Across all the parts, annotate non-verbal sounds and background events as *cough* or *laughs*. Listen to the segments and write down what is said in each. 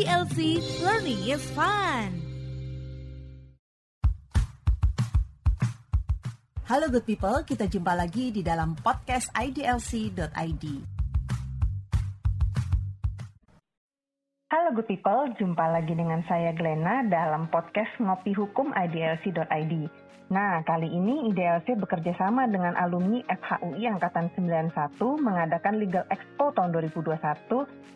IDLC Learning is Fun. Halo good people, kita jumpa lagi di dalam podcast idlc.id. Halo good people, jumpa lagi dengan saya Glenna dalam podcast Ngopi Hukum idlc.id. Nah, kali ini IDLC bekerja sama dengan alumni FHUI Angkatan 91 mengadakan Legal Expo tahun 2021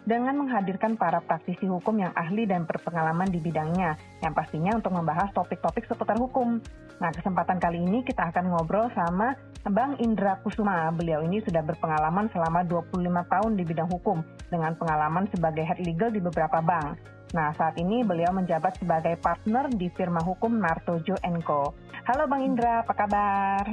dengan menghadirkan para praktisi hukum yang ahli dan berpengalaman di bidangnya, yang pastinya untuk membahas topik-topik seputar hukum. Nah, kesempatan kali ini kita akan ngobrol sama Bang Indra Kusuma. Beliau ini sudah berpengalaman selama 25 tahun di bidang hukum dengan pengalaman sebagai head legal di beberapa bank. Nah, saat ini beliau menjabat sebagai partner di firma hukum Nartojo Co. Halo Bang Indra, apa kabar?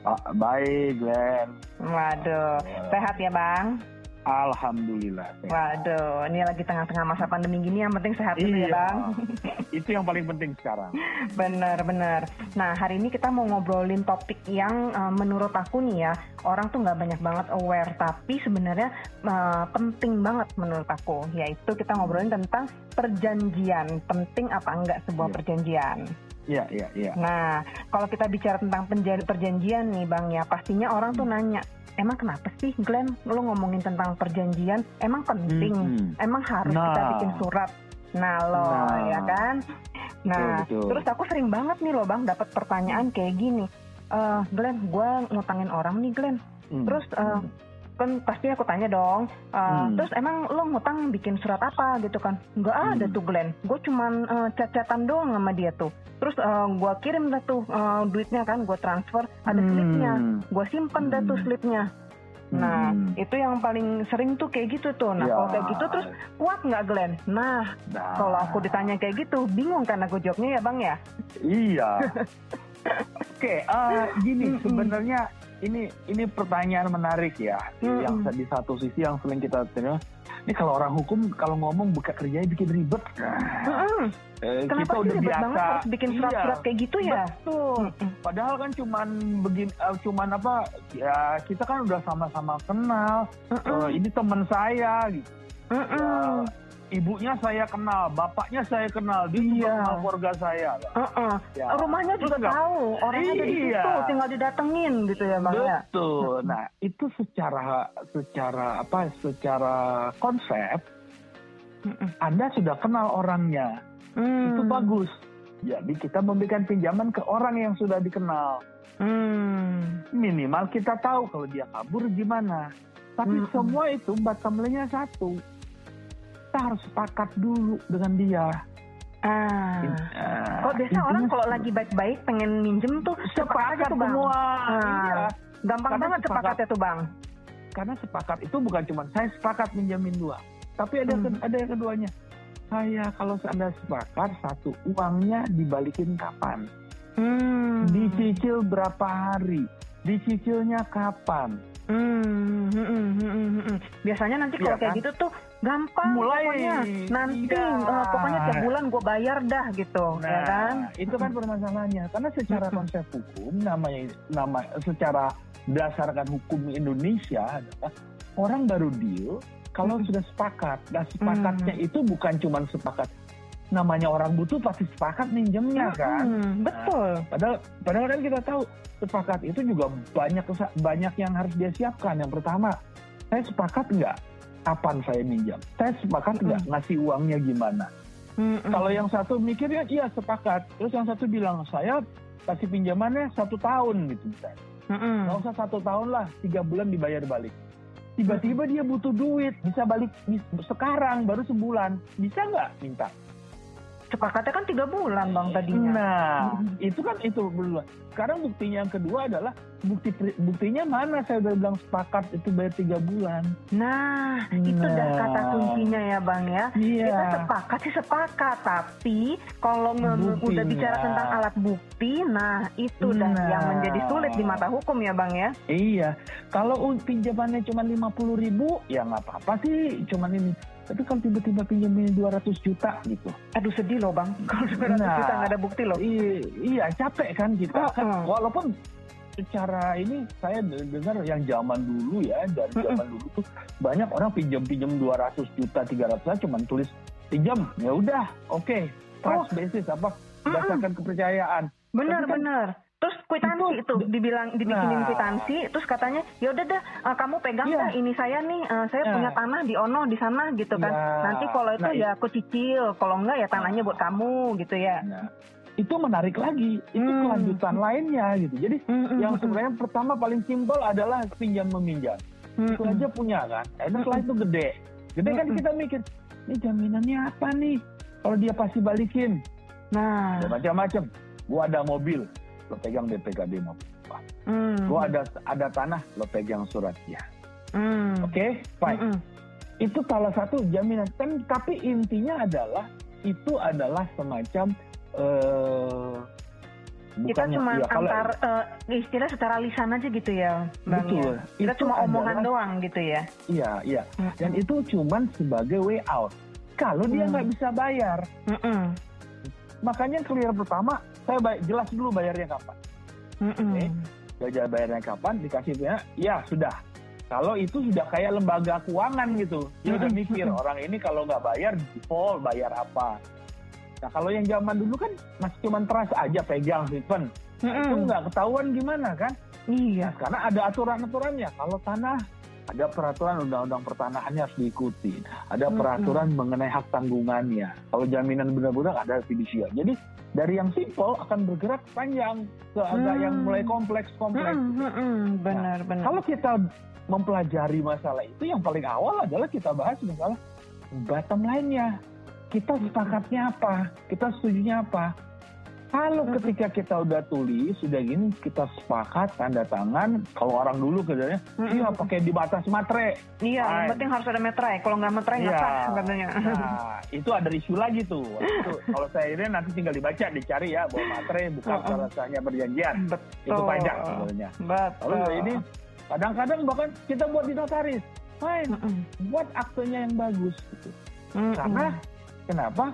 Ah, baik, Glenn. Waduh, sehat ya Bang? Alhamdulillah. Sehat. Waduh, ini lagi tengah-tengah masa pandemi gini yang penting sehat dulu ya Iya. Bang. *laughs* Itu yang paling penting sekarang. Bener, bener. Nah, hari ini kita mau ngobrolin topik yang uh, menurut aku nih ya, orang tuh nggak banyak banget aware, tapi sebenarnya uh, penting banget menurut aku, yaitu kita ngobrolin tentang perjanjian. Penting apa enggak sebuah Iya. perjanjian? Iya, iya, iya. Nah, kalau kita bicara tentang perjanjian nih Bang ya, pastinya orang tuh nanya, emang kenapa sih Glenn lo ngomongin tentang perjanjian? Emang penting? Hmm. Emang harus kita Nah. bikin surat? Nah lo, Nah. ya kan? Nah, Betul, betul. terus aku sering banget nih loh Bang, dapat pertanyaan kayak gini. Eh, Glenn, gue ngutangin orang nih Glenn. Hmm. Terus eh, kan pasti aku tanya dong, eh, Hmm. terus emang lo ngutang bikin surat apa gitu kan? Nggak ada Hmm. tuh Glenn, gue cuman eh, chat-chatan doang sama dia tuh. Terus eh, gue kirim dah tuh eh, duitnya kan, gue transfer, ada Hmm. slipnya, gue simpen dah tuh Hmm. slipnya. Nah, Hmm. itu yang paling sering tuh kayak gitu tuh. Nah, Ya. kalau kayak gitu terus kuat nggak Glenn? Nah, Nah. kalau aku ditanya kayak gitu, bingung kan aku jawabnya ya Bang ya? Iya. *laughs* Oke, eh, gini Mm-mm. sebenarnya ini ini pertanyaan menarik ya. Mm-mm. Yang di satu sisi yang sering kita terima, ini kalau orang hukum kalau ngomong buka kerjanya bikin ribet. Mm-mm. Eh, Kenapa kita udah ribet biasa. banget harus bikin surat-surat Iya. kayak gitu ya? Betul. Mm-mm. Padahal kan cuman begini, eh, cuman apa? Ya kita kan udah sama-sama kenal. Mm-mm. Eh, ini teman saya gitu. Mm-mm. Ya, ibunya saya kenal, bapaknya saya kenal, dia Iya. kenal keluarga saya. Uh-uh. Ya. Rumahnya juga nggak- tahu, orangnya ada di Iya. situ, tinggal didatengin gitu ya bang ya. Betul. Nah itu secara secara apa? Secara konsep, Mm-mm. Anda sudah kenal orangnya, Hmm. itu bagus. Jadi kita memberikan pinjaman ke orang yang sudah dikenal. Hmm. Minimal kita tahu kalau dia kabur gimana. Tapi Mm-mm. semua itu bottom line-nya satu. Kita harus sepakat dulu dengan dia. Ah. Nah, Kok biasa orang kalau lagi baik-baik pengen minjem tuh cepat aja sepakat tuh bang. semua. Ah. Iya. Gampang Karena banget sepakat. sepakatnya tuh bang. Karena sepakat itu bukan cuma saya sepakat minjamin dua, tapi ada Hmm. ada yang keduanya. Saya kalau anda sepakat satu uangnya dibalikin kapan, Hmm. dicicil berapa hari, dicicilnya kapan. Hmm, hmm, hmm, hmm. Biasanya nanti kalau Iya kayak kan? gitu tuh gampang Mulai. pokoknya. Nanti Iya. eh, pokoknya tiap bulan gue bayar dah gitu, Nah, ya kan? itu kan permasalahannya. Karena secara *laughs* konsep hukum namanya nama secara berdasarkan hukum Indonesia adalah orang baru deal kalau Mm-mm. sudah sepakat. Dan sepakatnya itu bukan cuma sepakat namanya orang butuh pasti sepakat minjemnya kan. Hmm, betul. Padahal padahal kan kita tahu sepakat itu juga banyak banyak yang harus dia siapkan. Yang pertama, saya sepakat nggak kapan saya minjam? Saya sepakat nggak ngasih uangnya gimana? Hmm, hmm. Kalau yang satu mikirnya iya sepakat, terus yang satu bilang saya kasih pinjamannya satu tahun gitu misalnya. Hmm, hmm. Nggak usah satu tahun lah, tiga bulan dibayar balik. Tiba-tiba dia butuh duit, bisa balik sekarang baru sebulan, bisa nggak minta? Sepakatnya kan tiga bulan bang tadinya. Nah, Hmm. itu kan itu berdua. Sekarang buktinya yang kedua adalah bukti buktinya mana saya udah bilang sepakat itu bayar tiga bulan. Nah, itu dah Nah. kata kuncinya ya bang ya. Iya. Kita sepakat sih sepakat, tapi kalau Buktinya. udah bicara tentang alat bukti, nah itu dah Nah. yang menjadi sulit di mata hukum ya bang ya. Iya, kalau pinjamannya cuma 50 ribu, ya nggak apa-apa sih, cuman ini. Tapi kalau tiba-tiba pinjamin 200 juta gitu, Aduh sedih loh bang, *laughs* kalau 200 Nah. juta nggak ada bukti loh. iya capek kan kita. Oh, oh. walaupun secara ini saya de- dengar yang zaman dulu ya dari zaman dulu tuh banyak orang pinjam-pinjam 200 juta 300 juta cuman tulis pinjam ya udah oke trust basis apa berdasarkan kepercayaan Benar, kan- benar. Terus kwitansi Itu- itu, dibilang dibikinin Nah. kwitansi, terus katanya ya udah dah eh, kamu pegang Iya. dah ini saya nih, eh, saya Nah. punya tanah di Ono di sana gitu kan. Iya. Nanti kalau itu Nah, ya aku cicil, kalau enggak ya tanahnya buat kamu gitu ya. Nah, itu menarik lagi itu Hmm. kelanjutan lainnya gitu jadi Mm-mm, yang mm-mm, sebenarnya pertama paling simpel adalah pinjam meminjam itu mm-mm. aja punya kan Eh, itu setelah itu gede gede kan kita mikir ini jaminannya apa nih kalau dia pasti balikin Nah, macam-macam gua ada mobil lo pegang DPKB mobil mm, gua ada ada tanah lo pegang suratnya mm, oke fine mm-mm. itu salah satu jaminan kan tapi intinya adalah itu adalah semacam eh Kita cuma ya, kalau- antar eh, istilah secara lisan aja gitu ya, Bang. Betul. ya? Kita Itu cuma omongan adalah- doang gitu ya. Iya, iya. Dan itu cuman sebagai way out. Kalau dia Hmm. nggak bisa bayar, Mm-mm, makanya clear pertama, saya bay- jelas dulu bayarnya kapan. mm-mm. Oke. Belajar bayarnya kapan, dikasih punya, ya sudah. Kalau itu sudah kayak lembaga keuangan gitu, dia udah mikir orang ini kalau nggak bayar default bayar apa. Nah kalau yang zaman dulu kan masih cuman trust aja pegang simpen, Nah, itu nggak ketahuan gimana kan? Iya. Karena ada aturan-aturannya. Kalau tanah ada peraturan undang-undang pertanahannya harus diikuti. Ada peraturan mengenai hak tanggungannya. Kalau jaminan benar-benar ada fidusia. Jadi dari yang simpel akan bergerak panjang ke agak Hmm. yang mulai kompleks-kompleks. Mm-mm, mm-mm. Benar, benar. Kalau kita mempelajari masalah itu yang paling awal adalah kita bahas masalah bottom line-nya. Kita sepakatnya apa? Kita setujunya apa? Kalau ketika kita udah tulis, sudah gini kita sepakat tanda tangan. Kalau orang dulu kerjanya, iya pakai di batas matre. Iya, yang penting harus ada meterai. Kalau nggak meterai nggak Iya. sah katanya. Nah, itu ada isu lagi tuh. Itu, *laughs* kalau saya ini nanti tinggal dibaca, dicari ya, bahwa matre bukan Mm-mm. alasannya perjanjian. Betul. Itu panjang sebenarnya. Betul. Lalu ini kadang-kadang bahkan kita buat di notaris. Fine, Mm-mm. buat aktenya yang bagus. Gitu. Karena kenapa?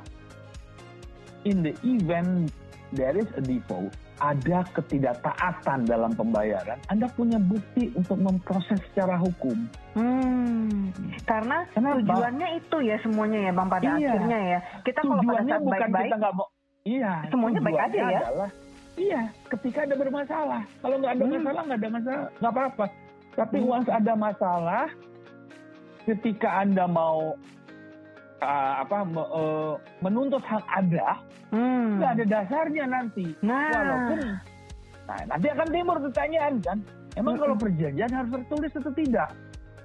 In the event there is a default, ada ketidaktaatan dalam pembayaran, Anda punya bukti untuk memproses secara hukum. Hmm, karena Kenapa? tujuannya itu ya semuanya ya bang pada Iya. akhirnya ya kita kalau pada saat bukan baik-baik kita nggak mau, iya. Semuanya baik aja ya? Adalah, iya, ketika ada bermasalah. Kalau nggak ada Hmm. masalah, nggak ada masalah, nggak apa-apa. Tapi Hmm. once ada masalah, ketika Anda mau uh, apa me- uh, menuntut hak Anda, hmm. nggak ada dasarnya nanti. nah Walaupun nah, nanti akan timbul pertanyaan kan, emang kalau perjanjian harus tertulis atau tidak?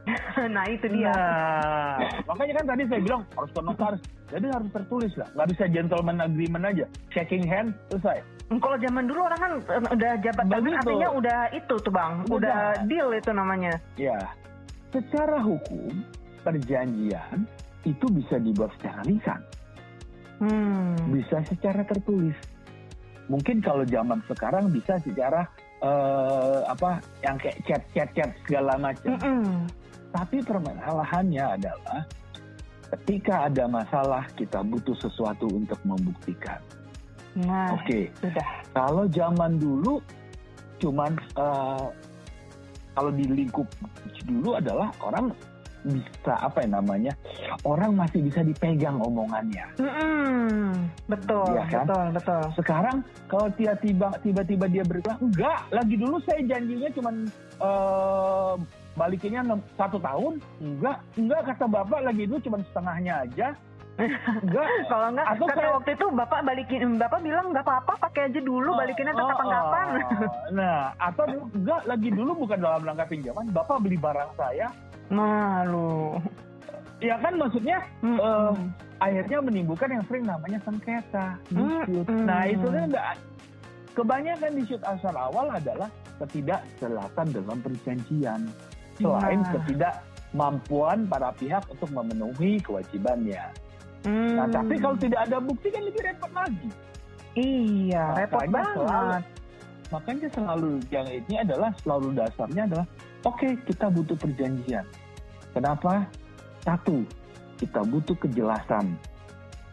*laughs* nah itu dia Nah, makanya kan tadi saya bilang harus ke notaris. Jadi harus tertulis lah, nggak bisa gentleman agreement aja, shaking hand selesai. kalau zaman dulu orang kan eh, udah jabat tangan artinya udah itu tuh bang Udah. udah deal itu namanya Ya, secara hukum perjanjian itu bisa dibuat secara lisan, hmm. bisa secara tertulis. Mungkin kalau zaman sekarang bisa secara eh, apa yang kayak chat-chat-chat segala macam. Mm-mm. Tapi permasalahannya adalah ketika ada masalah kita butuh sesuatu untuk membuktikan. nah Oke, sudah kalau zaman dulu cuman eh, kalau di lingkup dulu adalah orang bisa apa ya namanya orang masih bisa dipegang omongannya. Mm-mm. betul Iya kan? betul betul Sekarang kalau tiba-tiba tiba-tiba dia berkata enggak, lagi dulu saya janjinya cuman eh, balikinnya satu tahun, enggak, enggak kata bapak lagi dulu cuman setengahnya aja, enggak. *laughs* kalau enggak Atau kata waktu itu bapak balikin bapak bilang nggak apa-apa pakai aja dulu balikinnya tuh Oh, oh. Nah, atau enggak lagi dulu bukan dalam rangka pinjaman, bapak beli barang saya, malu ya kan maksudnya Mm-mm. eh, akhirnya menimbulkan yang sering namanya sengketa, dispute. Mm-mm. Nah itu kan enggak kebanyakan dispute asal awal adalah ketidakselatan dalam perjanjian, selain Nah. ketidakmampuan para pihak untuk memenuhi kewajibannya. Hmm. Nah tapi kalau tidak ada bukti kan lebih repot lagi. iya repot Makanya banget selalu- Makanya selalu yang ini adalah selalu dasarnya adalah oke kita butuh perjanjian. Kenapa? Satu, kita butuh kejelasan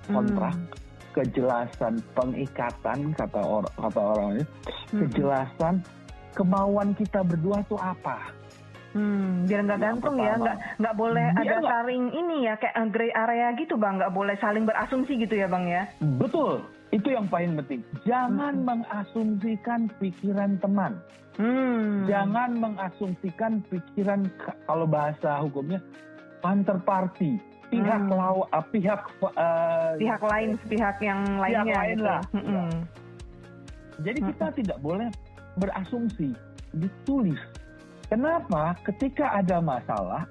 kontrak, Hmm. kejelasan pengikatan kata orang kata orang ini, Hmm. kejelasan kemauan kita berdua tuh apa. Hmm, biar nggak gantung ya, nggak nggak boleh Biar ada saling ini ya kayak gray area gitu bang, nggak boleh saling berasumsi gitu ya bang ya. Betul, itu yang paling penting. Jangan mengasumsikan pikiran teman. Hmm. Jangan mengasumsikan pikiran ka- kalau bahasa hukumnya counterparty, pihak Hmm. law, uh, pihak uh, pihak lain, pihak yang lainnya lain gitu. lah. Mm-mm. Jadi kita tidak boleh berasumsi, ditulis. Kenapa? Ketika ada masalah,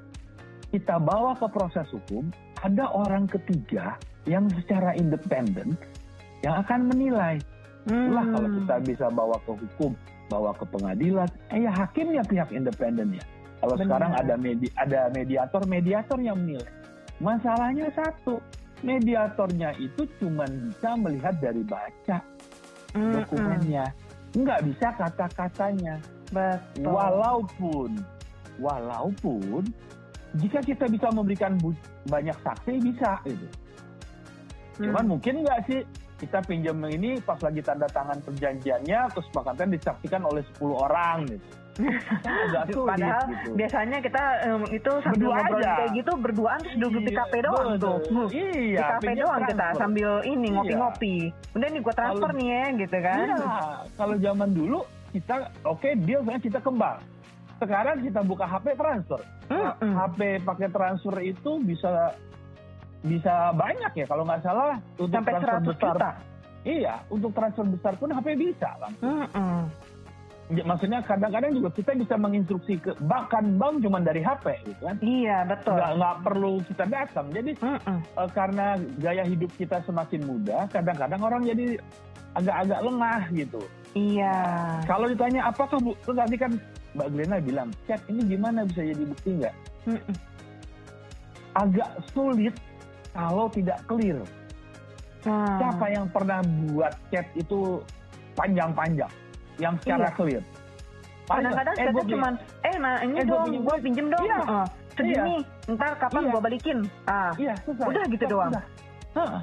kita bawa ke proses hukum, ada orang ketiga yang secara independen yang akan menilai. Hmm. Lah kalau kita bisa bawa ke hukum, bawa ke pengadilan, eh ya hakimnya pihak independen ya. Kalau Benar. sekarang ada medi ada mediator, mediator yang menilai. Masalahnya satu, mediatornya itu cuma bisa melihat dari baca Mm-mm. dokumennya, nggak bisa kata-katanya. Betul. Walaupun, walaupun jika kita bisa memberikan banyak saksi bisa gitu. Hmm. Cuman mungkin nggak sih kita pinjam ini pas lagi tanda tangan perjanjiannya kesepakatan disaksikan oleh 10 orang gitu. Agak *laughs* sulit Padahal gitu. biasanya kita em, itu sambil Berdua ngobrol aja. kayak gitu berduaan terus duduk di Iya, kafe doang betul. tuh. Hmm. Iya, di kafe doang kita transfer. sambil ini Iya. ngopi-ngopi. Udah nih gua transfer Kalau- nih ya gitu kan. Iya, kalau zaman dulu kita oke deal saya kita kembang. Sekarang kita buka HP transfer. Mm-mm. HP pakai transfer itu bisa bisa banyak ya kalau nggak salah untuk Sampai transfer 100 besar. juta. Iya, untuk transfer besar pun HP bisa kan. Mm-mm. Ya, maksudnya kadang-kadang juga kita bisa menginstruksi ke bahkan bank cuma dari HP gitu kan. Iya betul. Nggak, nggak perlu kita datang. Jadi Mm-mm. eh, karena gaya hidup kita semakin mudah, kadang-kadang orang jadi agak-agak lengah gitu. Iya. Kalau ditanya apakah bu, terus nanti kan Mbak Glena bilang, chat ini gimana bisa jadi bukti nggak? Mm-mm. Agak sulit kalau tidak clear. Nah, Siapa yang pernah buat chat itu panjang-panjang, yang secara Iya. clear? Kadang-kadang Eh, chatnya cuman, eh nah ini Eh, dong, pinjem gue pinjem dong. Iya. Heeh. segini, ntar kapan Iya. gua balikin? Ah, Iya, selesai. Udah gitu Udah, doang. udah. Hah.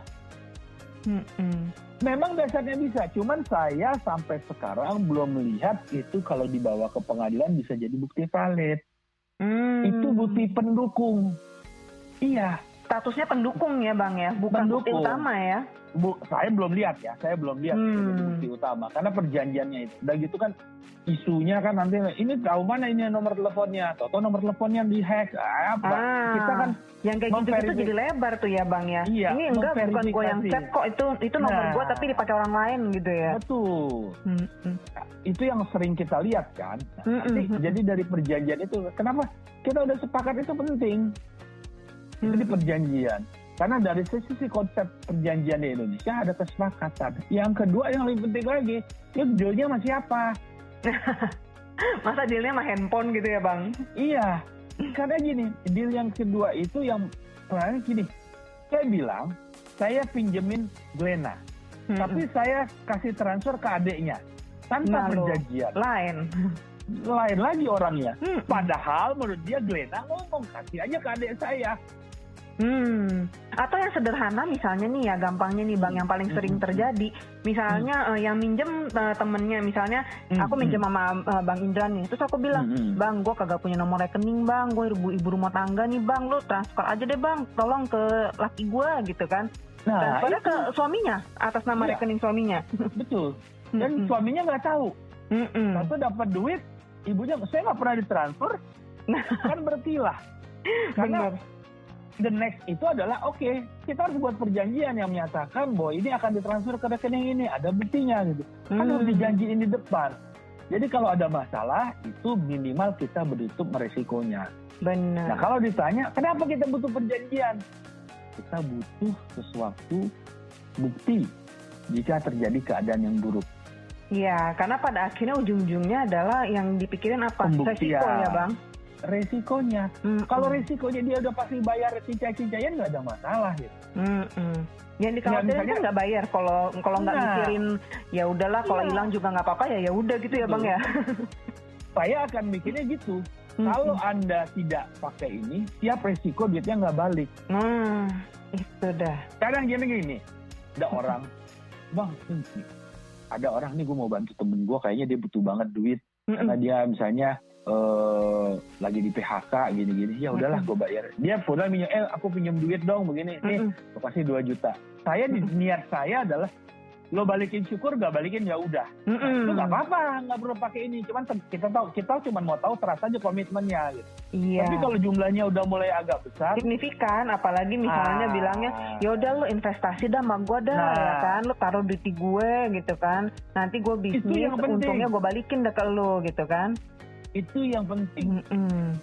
mm-mm. Memang dasarnya bisa, cuman saya sampai sekarang belum melihat itu kalau dibawa ke pengadilan bisa jadi bukti valid. Hmm. Itu bukti pendukung. Iya, statusnya pendukung ya bang ya, bukan bukti Pendukung. utama ya. Bu, saya belum lihat ya, saya belum lihat itu Hmm. bukti utama karena perjanjiannya itu. Udah gitu kan isunya kan nanti ini tahu mana ini nomor teleponnya, atau nomor teleponnya dihack, ah, apa? Ah, Kita kan yang kayak gitu-gitu memverifi- jadi lebar tuh ya bang ya. Iya, Ini enggak bukan gue yang chat kok itu itu nomor Nah. gue tapi dipakai orang lain gitu ya. betul. Mm-mm. Itu yang sering kita lihat kan. Nah, nanti jadi dari perjanjian itu, kenapa kita udah sepakat itu penting? Itu di Mm-mm. perjanjian. Karena dari sisi konsep perjanjian di Indonesia ada kesepakatan. Yang kedua yang lebih penting lagi, itu dealnya masih apa? *laughs* Masa dealnya sama handphone gitu ya bang? Iya, karena gini, deal yang kedua itu yang nah, gini, saya bilang saya pinjemin Glena, Mm-mm. tapi saya kasih transfer ke adiknya tanpa Nah, perjanjian. lain. Lain lagi orangnya. Hmm. Padahal menurut dia Glena ngomong kasih aja ke adik saya. Hmm. Atau yang sederhana misalnya nih ya gampangnya nih bang yang paling sering Hmm. terjadi misalnya eh, yang minjem eh, temennya misalnya Hmm, aku minjem sama eh, bang Indra nih terus aku bilang Hmm. bang gue kagak punya nomor rekening bang gue ibu ibu rumah tangga nih bang lu transfer aja deh bang tolong ke laki gue gitu kan Nah, transfernya itu ke suaminya atas nama Iya. rekening suaminya betul. *laughs* Dan suaminya nggak tahu. Waktu dapat duit, ibunya saya nggak pernah ditransfer, *laughs* kan bertilah. Karena Bener. The next itu adalah oke kita harus buat perjanjian yang menyatakan bahwa ini akan ditransfer ke rekening ini ada buktinya gitu kan Hmm. harus dijanjiin di depan jadi kalau ada masalah itu minimal kita berhitung resikonya bener nah kalau ditanya kenapa kita butuh perjanjian kita butuh sesuatu bukti jika terjadi keadaan yang buruk Iya, karena pada akhirnya ujung-ujungnya adalah yang dipikirin apa? Pembuktian. Resiko ya, Bang. Resikonya Mm-mm. kalau resikonya dia udah pasti bayar cincai-cincaian nggak ada masalah gitu Mm-mm. Yang dikhawatirin misalnya- kan nggak bayar kalau kalau nggak Nah. mikirin ya udahlah kalau Iya. hilang juga nggak apa-apa ya ya udah gitu ya bang ya. saya akan mikirnya gitu Mm-mm. Kalau Anda tidak pakai ini, siap resiko duitnya nggak balik. Nah itu dah. Kadang gini-gini, ada orang, *laughs* bang, ada orang nih gue mau bantu temen gue, kayaknya dia butuh banget duit. karena dia misalnya eh lagi di PHK gini-gini. Ya udahlah gue bayar. Dia pernah minjem eh aku pinjam duit dong begini. Nih Mm-mm. gue kasih 2 juta. Saya di niat saya adalah lo balikin syukur gak balikin ya udah. Itu nggak apa-apa nggak perlu pakai ini. Cuman kita tahu kita cuma mau tahu terasa aja komitmennya gitu. Iya. tapi kalau jumlahnya udah mulai agak besar signifikan apalagi misalnya Ah. bilangnya ya udah lu investasi dah sama gue dah Nah. ya kan? Lu taruh duit gue gitu kan. Nanti gue bisnis untungnya gue balikin dah ke lu gitu kan itu yang penting Mm-mm.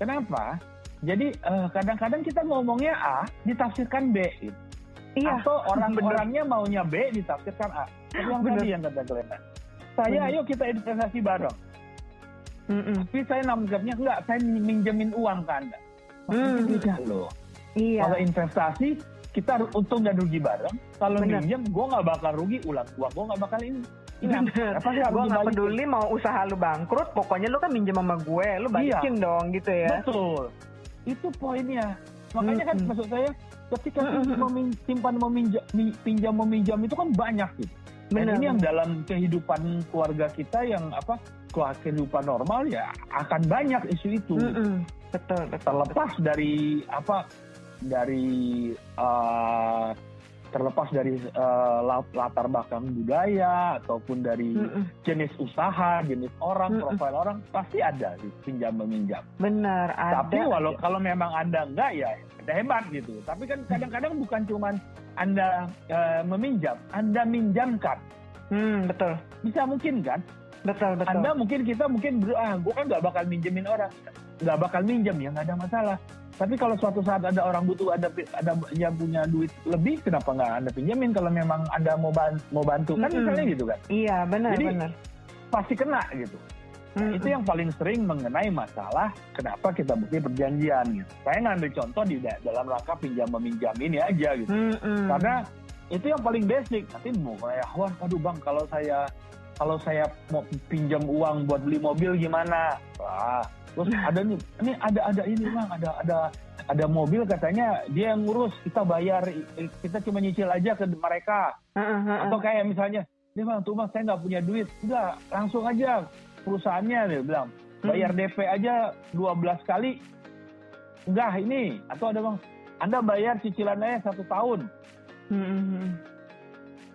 kenapa jadi eh, kadang-kadang kita ngomongnya A ditafsirkan B gitu. iya atau *laughs* orang bener. orangnya maunya B ditafsirkan A. Tapi yang Bener. tadi yang kata Glenda. Saya Bener. ayo kita investasi bareng. Mm-mm. Tapi saya nangkepnya enggak, saya minjemin uang ke Anda. Hmm. beda loh. iya Kalau investasi kita untung dan rugi bareng. Kalau minjem gue nggak bakal rugi, ulang uang gue nggak bakal ini. Bener. apa sih harus gue dibalikin? peduli mau usaha lu bangkrut pokoknya lu kan minjem sama gue lu balikin dong gitu ya Betul. Itu poinnya. Makanya kan maksud saya ketika memin- simpan meminjam, mi- pinjam meminjam itu kan banyak gitu. Dan Benar, ini yang dalam kehidupan keluarga kita yang apa kehidupan normal ya akan banyak isu itu. Mm-mm. betul betul Terlepas dari apa dari eh, terlepas dari la- latar belakang budaya ataupun dari Mm-mm. jenis usaha, jenis orang, Mm-mm. profil orang pasti ada sih pinjam meminjam. benar ada Tapi walau kalau memang Anda enggak ya Anda hebat gitu. Tapi kan kadang-kadang bukan cuman Anda eh, meminjam, Anda minjamkan. hmm, betul Bisa mungkin kan? betul betul Anda mungkin kita mungkin ah gue kan nggak bakal minjemin orang, nggak bakal minjem ya nggak ada masalah. Tapi kalau suatu saat ada orang butuh ada ada yang punya duit lebih, kenapa nggak anda pinjemin kalau memang anda mau ban- mau bantu kan Mm-mm. misalnya gitu kan? iya benar Jadi, benar Pasti kena gitu. Nah, Mm-mm. itu yang paling sering mengenai masalah kenapa kita bikin perjanjian gitu. Saya ngambil contoh di da- dalam rangka pinjam meminjam ini aja gitu. Mm-mm. Karena itu yang paling basic. Nanti mau kayak, wah, aduh bang, kalau saya kalau saya mau pinjam uang buat beli mobil gimana? Wah, terus ada nih, ini ada ada ini bang, ada ada ada mobil katanya dia yang ngurus, kita bayar, kita cuma nyicil aja ke mereka. Atau kayak misalnya, dia bang, tuh bang, saya nggak punya duit, udah langsung aja perusahaannya dia bilang, bayar DP aja 12 kali, enggak ini, atau ada bang, anda bayar cicilannya satu tahun, Mm-mm.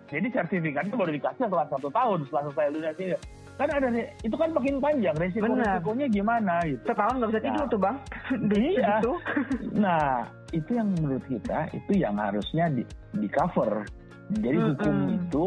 jadi sertifikatnya baru dikasih setelah satu tahun setelah selesai lunasi. Kan ada nih, itu kan makin panjang resiko Benar. resikonya gimana gitu. setahun nggak bisa tidur Ya. tuh bang *laughs* Iya. Gitu. Nah, itu yang menurut kita itu yang harusnya di, di cover. Jadi hukum Mm-mm. itu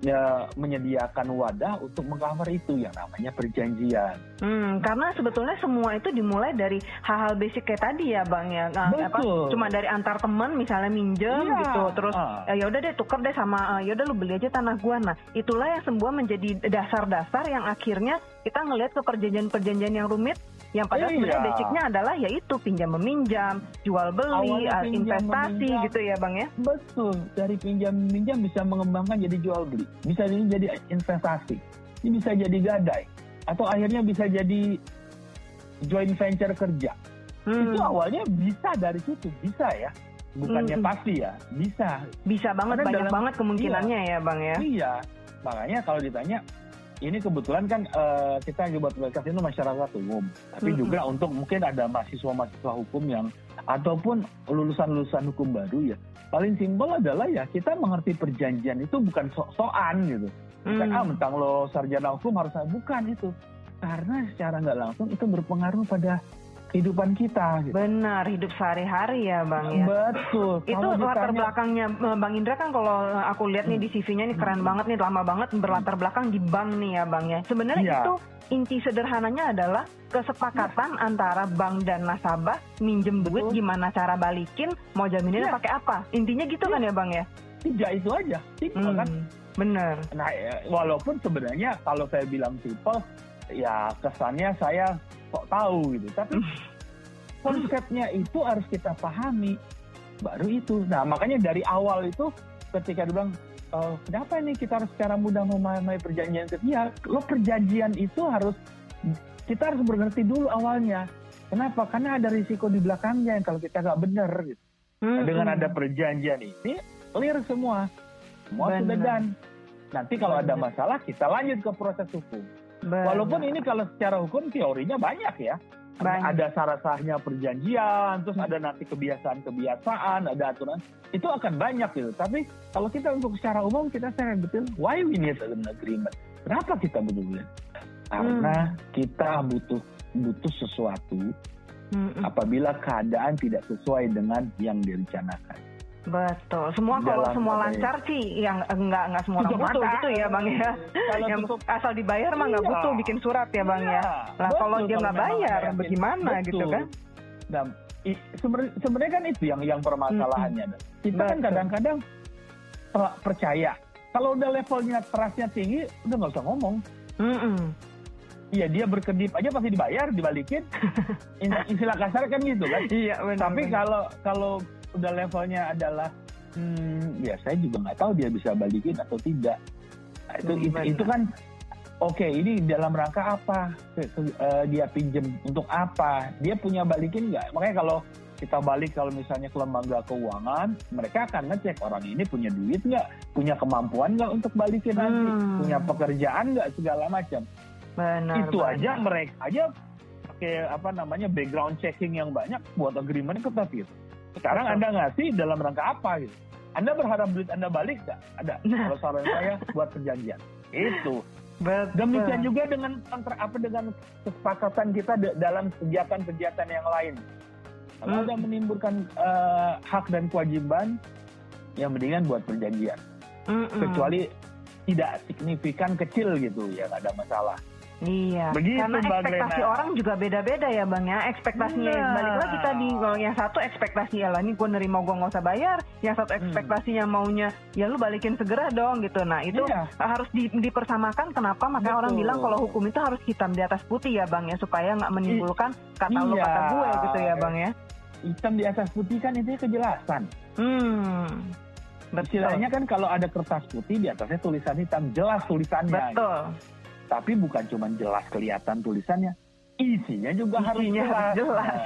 ya, menyediakan wadah untuk mengcover itu yang namanya perjanjian. Hmm, karena sebetulnya semua itu dimulai dari hal-hal basic kayak tadi ya bang ya, Nah, apa, Betul. cuma dari antar teman misalnya minjem Iya. gitu, terus Ah. ya udah deh tuker deh sama, ya udah lu beli aja tanah gua. Nah itulah yang semua menjadi dasar-dasar yang akhirnya kita ngelihat ke perjanjian-perjanjian yang rumit, yang padahal Iya. sebenarnya basicnya adalah yaitu pinjam meminjam, jual beli, Awalnya pinjam investasi meminjam. gitu ya bang ya. Betul, dari pinjam minjam bisa mengembangkan jadi jual beli, bisa jadi jadi investasi, ini bisa jadi gadai, atau akhirnya bisa jadi joint venture kerja. Hmm, Itu awalnya bisa dari situ, bisa ya, bukannya Hmm. pasti ya, bisa. bisa banget Karena banyak dalam- banget kemungkinannya ya bang ya. Iya, makanya kalau ditanya, ini kebetulan kan eh, kita lagi buat podcast ini masyarakat umum, tapi Mm-mm. juga untuk mungkin ada mahasiswa-mahasiswa hukum yang ataupun lulusan-lulusan hukum baru ya. Paling simpel adalah ya kita mengerti perjanjian itu bukan sok-sokan gitu. Bukan Hmm. ah mentang lo sarjana hukum harus bukan itu. Karena secara nggak langsung itu berpengaruh pada kehidupan kita. Gitu. Benar, hidup sehari-hari ya Bang ya. Betul. Itu Kalau latar ditanya- belakangnya eh, Bang Indra kan kalau eh, aku lihat nih di CV-nya nih keren banget nih, lama banget berlatar belakang di bank nih ya Bang ya. Sebenarnya Iya. itu inti sederhananya adalah kesepakatan antara bank dan nasabah minjem duit Betul. gimana cara balikin, mau jamininnya Iya. pakai apa. Intinya gitu kan ya Bang ya. Tiga itu aja. Simpel kan? Hmm, bener. Nah, ya, walaupun sebenarnya kalau saya bilang simple, ya kesannya saya kok tahu gitu. Tapi konsepnya itu harus kita pahami. Baru itu. Nah, makanya dari awal itu ketika dia bilang, "Eh, kenapa ini kita harus secara mudah memahami perjanjian itu? Ya, lo perjanjian itu harus kita harus mengerti dulu awalnya. Kenapa? Karena ada risiko di belakangnya yang kalau kita nggak benar. Gitu. Nah, Hmm, dengan hmm. ada perjanjian ini clear semua semua sudah dan nanti kalau ada masalah kita lanjut ke proses hukum Benar. Walaupun ini kalau secara hukum teorinya banyak ya. Banyak. Ada syarat sahnya perjanjian, terus ada nanti kebiasaan-kebiasaan, ada aturan. Itu akan banyak gitu. Tapi kalau kita untuk secara umum kita sadar betul, why we need an agreement? Kenapa kita butuh Karena kita butuh butuh sesuatu Mm-mm. apabila keadaan tidak sesuai dengan yang direncanakan. Betul. Semua kalau Dalam semua ya? lancar sih yang enggak enggak semua orang Betul, butuh betul. gitu ya Bang ya. Kalau yang tutup- asal dibayar mah nggak Iya. butuh bikin surat ya Bang ya. Iya, Lah kalau dia nggak bayar bagaimana gitu Betul. kan? Nah, sebenarnya kan itu yang yang permasalahannya. Kita kan Betul. kadang-kadang per- percaya kalau udah levelnya trustnya tinggi, udah nggak usah ngomong. Mm-mm. Iya dia berkedip aja pasti dibayar, dibalikin. *laughs* In- Istilah kasar kan gitu kan. Iya benar. Tapi kalau kalau udah levelnya adalah, hmm, ya saya juga nggak tahu dia bisa balikin atau tidak. Nah, itu itu, itu kan oke ini dalam rangka apa Ke- ke- eh, dia pinjem untuk apa? Dia punya balikin nggak? Makanya kalau kita balik kalau misalnya ke lembaga keuangan, mereka akan ngecek orang ini punya duit nggak, punya kemampuan nggak untuk balikin nanti, Hmm. punya pekerjaan nggak segala macam benar. itu benar. aja mereka aja pakai apa namanya background checking yang banyak buat agreement ketat gitu. Sekarang anda ngasih dalam rangka apa gitu? Anda berharap duit anda balik nggak? Ada. Nah. Kalau saran saya buat perjanjian. Itu. Betul. Demikian juga dengan kontrak apa dengan kesepakatan kita da- dalam kegiatan-kegiatan yang lain. Kalau Hmm. ada menimbulkan eh, hak dan kewajiban, yang mendingan buat perjanjian. Mm-mm. Kecuali tidak signifikan kecil gitu ya nggak ada masalah. Iya, Begitu, karena Mbak ekspektasi Glena. orang juga beda-beda ya bang ya. Ekspektasinya Nah. balik lagi tadi kalau yang satu ekspektasi ya lah ini gue nerima gue nggak usah bayar. Yang satu ekspektasinya maunya ya lu balikin segera dong gitu. Nah itu Iya. harus di- dipersamakan. Kenapa? Makanya orang Betul. bilang kalau hukum itu harus hitam di atas putih ya bang ya supaya nggak menimbulkan kata lu Iya. kata gue gitu ya bang ya. hitam di atas putih kan itu kejelasan. Hmm, betul. Istilahnya kan kalau ada kertas putih di atasnya tulisan hitam, jelas tulisannya. Betul. Tapi bukan cuma jelas kelihatan tulisannya, isinya juga harus Isinya jelas. harus jelas.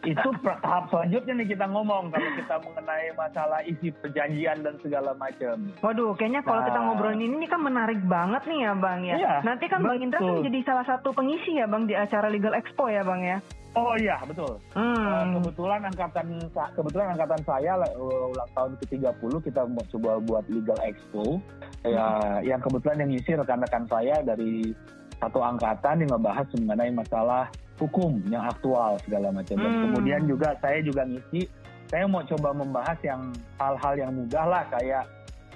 Itu tahap selanjutnya nih kita ngomong kalau kita mengenai masalah isi perjanjian dan segala macam. Waduh, kayaknya kalau kita Nah. ngobrolin ini, ini kan menarik banget nih ya Bang ya. Iya, Nanti kan Bang Indra kan betul. jadi salah satu pengisi ya Bang di acara Legal Expo ya Bang ya. Oh iya betul. Eh, Hmm. kebetulan angkatan kebetulan angkatan saya uh, ulang tahun ke-30 kita mau coba buat Legal Expo. Ya, yang kebetulan yang ngisi rekan-rekan saya dari satu angkatan yang ngebahas mengenai masalah hukum yang aktual segala macam. Dan Hmm. kemudian juga saya juga ngisi saya mau coba membahas yang hal-hal yang mudah lah kayak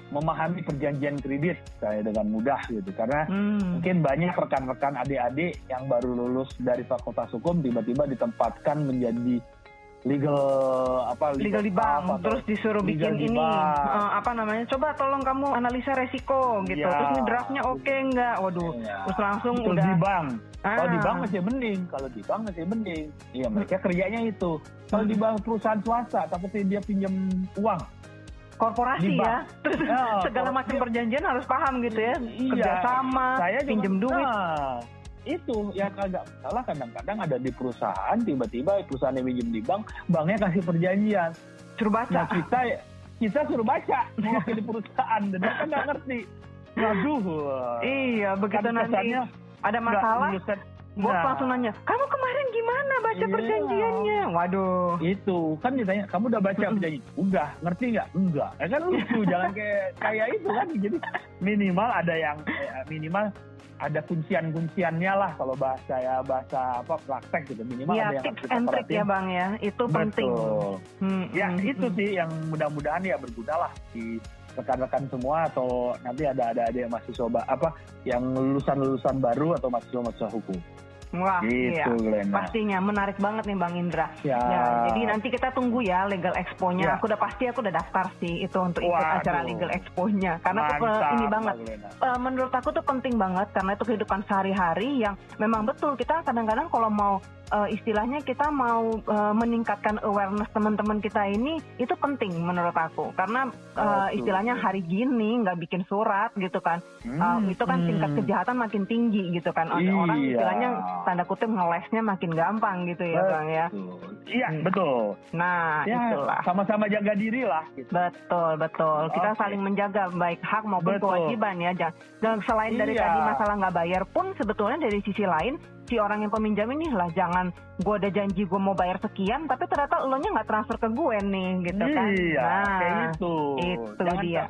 memahami perjanjian kredit saya dengan mudah gitu karena Hmm. mungkin banyak rekan-rekan adik-adik yang baru lulus dari fakultas hukum tiba-tiba ditempatkan menjadi legal apa Legal di staff bank, atau terus disuruh legal bikin di ini eh, apa namanya? Coba tolong kamu analisa resiko gitu. Iya. Terus ini draftnya oke nggak? Waduh, Iya. terus langsung Betul, udah di bank. Kalau di Ah. bank masih mending, kalau di bank masih mending. Iya, mereka kerjanya itu. Kalau di bank perusahaan swasta, takutnya dia pinjam uang. korporasi di ya. Terus Ya, segala macam perjanjian harus paham gitu ya. Iya. Kerjasama, Saya pinjem duit. Nah, itu yang agak salah kadang-kadang ada di perusahaan tiba-tiba perusahaan yang pinjam di bank, banknya kasih perjanjian. Suruh baca. Nah kita kita suruh baca mewakili perusahaan dan kan nggak ngerti. Waduh. Iya, begitu Kan nanti ada masalah. Bos Nah, langsung nanya, kamu kemarin gimana baca Iya. perjanjiannya? Waduh. Itu kan ditanya, kamu udah baca perjanjian? Udah, ngerti nggak? Enggak. Ya kan lucu, *laughs* jangan kayak kayak itu kan. Jadi minimal ada yang eh, minimal ada kuncian-kunciannya lah kalau bahasa ya bahasa apa praktek gitu minimal Ya, ada yang tips and trick ya Bang ya. Itu penting. Betul. Hmm, Ya hmm, itu hmm. sih yang mudah-mudahan ya berguna lah di rekan-rekan semua atau nanti ada ada ada yang mahasiswa ba- apa yang lulusan-lulusan baru atau mahasiswa-mahasiswa hukum. Wah, gitu iya. Glenna. Pastinya menarik banget nih Bang Indra. Ya. Ya, jadi nanti kita tunggu ya Legal Expo-nya. Ya. Aku udah pasti aku udah daftar sih itu untuk ikut Waduh. acara Legal Expo-nya. Karena tuh Mantap, ini banget. Eh, menurut aku tuh penting banget karena itu kehidupan sehari-hari yang memang betul kita kadang-kadang kalau mau uh, istilahnya kita mau uh, meningkatkan awareness teman-teman kita ini itu penting menurut aku karena uh, istilahnya hari gini nggak bikin surat gitu kan uh, itu kan tingkat kejahatan makin tinggi gitu kan Iya. orang istilahnya tanda kutip ngelesnya makin gampang gitu ya bang ya Iya, Hmm. betul. nah Ya, itulah sama-sama jaga diri lah. Gitu. Betul, betul. Kita Oke. saling menjaga baik hak maupun Betul. kewajiban ya. Dan selain dari Iya. tadi masalah nggak bayar pun sebetulnya dari sisi lain si orang yang peminjam ini lah jangan gue udah janji gue mau bayar sekian tapi ternyata lo nya nggak transfer ke gue nih gitu kan. Iya, Nah, kayak itu. itu jangan, dia.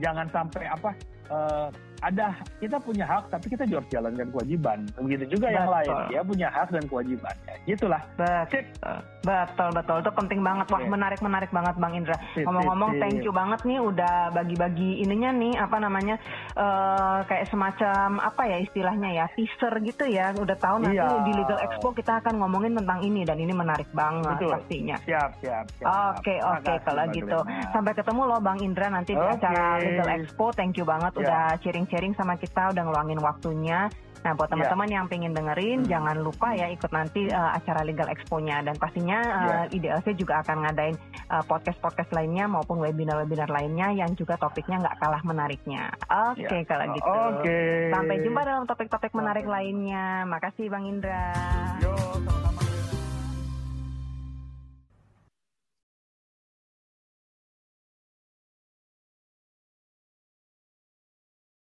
Jangan sampai apa? eh, ada kita punya hak tapi kita juga harus jalankan kewajiban. Begitu juga yang Betul. lain. Dia punya hak dan kewajibannya. Gitulah. Betul, betul, betul. Itu penting banget. Wah, Oke. menarik, menarik banget, Bang Indra. Ngomong-ngomong, thank you banget nih udah bagi-bagi ininya nih, apa namanya, eh kayak semacam apa ya istilahnya ya, teaser gitu ya. Udah tahu nanti Iya. di Legal Expo kita akan ngomongin tentang ini dan ini menarik banget Betul. pastinya. Siap, siap. Oke oke kalau gitu sampai ketemu loh Bang Indra nanti di Oke. acara Legal Expo. Thank you banget Ya. udah sharing-sharing sama kita, udah ngeluangin waktunya. Nah buat Ya. teman-teman yang pengen dengerin, Hmm. jangan lupa ya ikut nanti uh, acara Legal Expo-nya dan pastinya uh, IDLC juga akan ngadain uh, podcast-podcast lainnya maupun webinar-webinar lainnya yang juga topiknya nggak kalah menariknya. Oke Ya. kalau gitu. Oke. Sampai jumpa dalam topik-topik menarik lainnya. Makasih Bang Indra. Yo, sama-sama.